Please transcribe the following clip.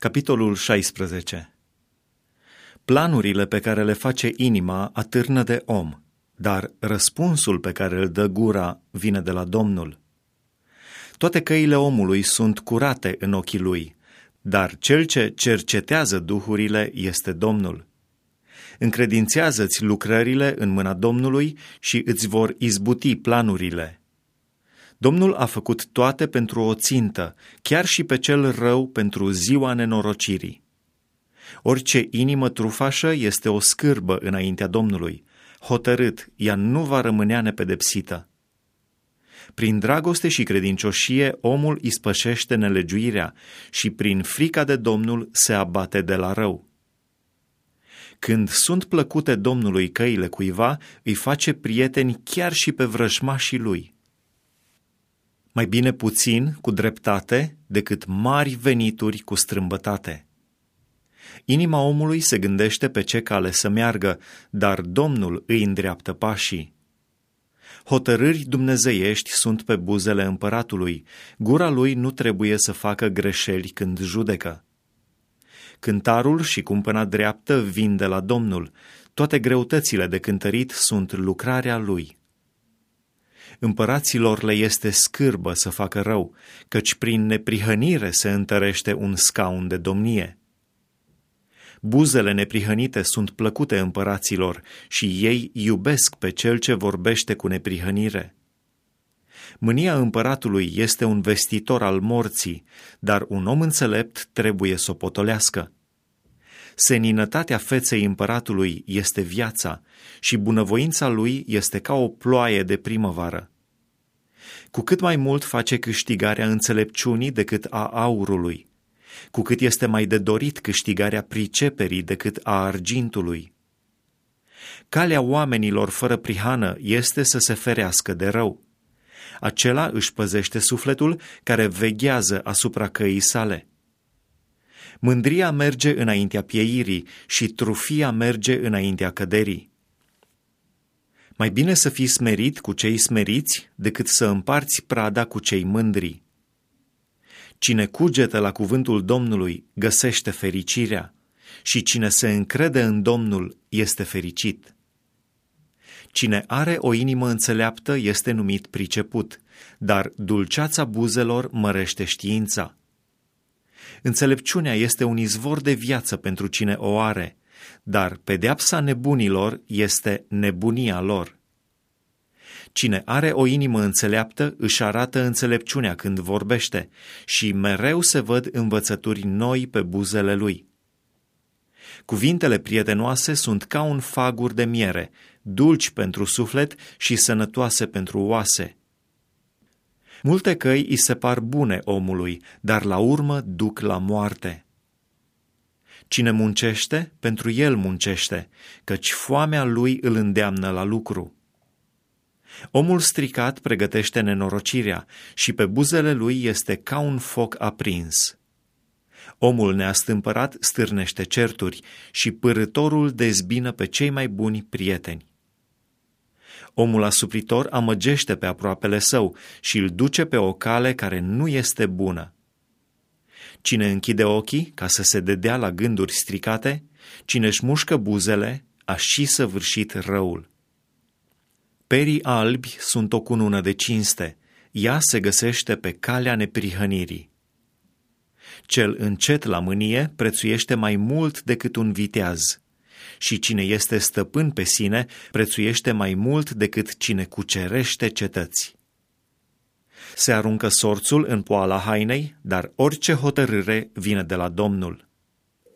Capitolul 16 Planurile pe care le face inima atârnă de om, dar răspunsul pe care îl dă gura vine de la Domnul. Toate căile omului sunt curate în ochii lui, dar cel ce cercetează duhurile este Domnul. Încredințează-ți lucrările în mâna Domnului și îți vor izbuti planurile. Domnul a făcut toate pentru o țintă, chiar și pe cel rău pentru ziua nenorocirii. Orice inimă trufașă este o scârbă înaintea Domnului. Hotărât, ea nu va rămânea nepedepsită. Prin dragoste și credincioșie, omul ispășește nelegiuirea și prin frica de Domnul se abate de la rău. Când sunt plăcute Domnului căile cuiva, îi face prieteni chiar și pe vrăjmașii lui. Mai bine puțin cu dreptate decât mari venituri cu strâmbătate. Inima omului se gândește pe ce cale să meargă, dar Domnul îi îndreaptă pașii. Hotărâri dumnezeiești sunt pe buzele împăratului, gura lui nu trebuie să facă greșeli când judecă. Cântarul și cumpăna dreaptă vin de la Domnul, toate greutățile de cântărit sunt lucrarea lui. Împăraților le este scârbă să facă rău, căci prin neprihănire se întărește un scaun de domnie. Buzele neprihănite sunt plăcute împăraților și ei iubesc pe cel ce vorbește cu neprihănire. Mânia împăratului este un vestitor al morții, dar un om înțelept trebuie să o potolească. Seninătatea feței împăratului este viața și bunăvoința lui este ca o ploaie de primăvară. Cu cât mai mult face câștigarea înțelepciunii decât a aurului, cu cât este mai de dorit câștigarea priceperii decât a argintului. Calea oamenilor fără prihană este să se ferească de rău. Acela își păzește sufletul care veghează asupra căii sale. Mândria merge înaintea pieirii și trufia merge înaintea căderii. Mai bine să fii smerit cu cei smeriți decât să împarți prada cu cei mândri. Cine cugetă la cuvântul Domnului găsește fericirea și cine se încrede în Domnul este fericit. Cine are o inimă înțeleaptă este numit priceput, dar dulceața buzelor mărește știința. Înțelepciunea este un izvor de viață pentru cine o are, dar pedeapsa nebunilor este nebunia lor. Cine are o inimă înțeleaptă își arată înțelepciunea când vorbește și mereu se văd învățături noi pe buzele lui. Cuvintele prietenoase sunt ca un fagur de miere, dulci pentru suflet și sănătoase pentru oase. Multe căi îi se par bune omului, dar la urmă duc la moarte. Cine muncește, pentru el muncește, căci foamea lui îl îndeamnă la lucru. Omul stricat pregătește nenorocirea și pe buzele lui este ca un foc aprins. Omul neastâmpărat stârnește certuri și pârătorul dezbină pe cei mai buni prieteni. Omul asupritor amăgește pe aproapele său și îl duce pe o cale care nu este bună. Cine închide ochii ca să se dedea la gânduri stricate, cine își mușcă buzele, a și săvârșit răul. Perii albi sunt o cunună de cinste, ea se găsește pe calea neprihănirii. Cel încet la mânie prețuiește mai mult decât un viteaz și cine este stăpân pe sine prețuiește mai mult decât cine cucerește cetăți. Se aruncă sorțul în poala hainei, dar orice hotărâre vine de la Domnul.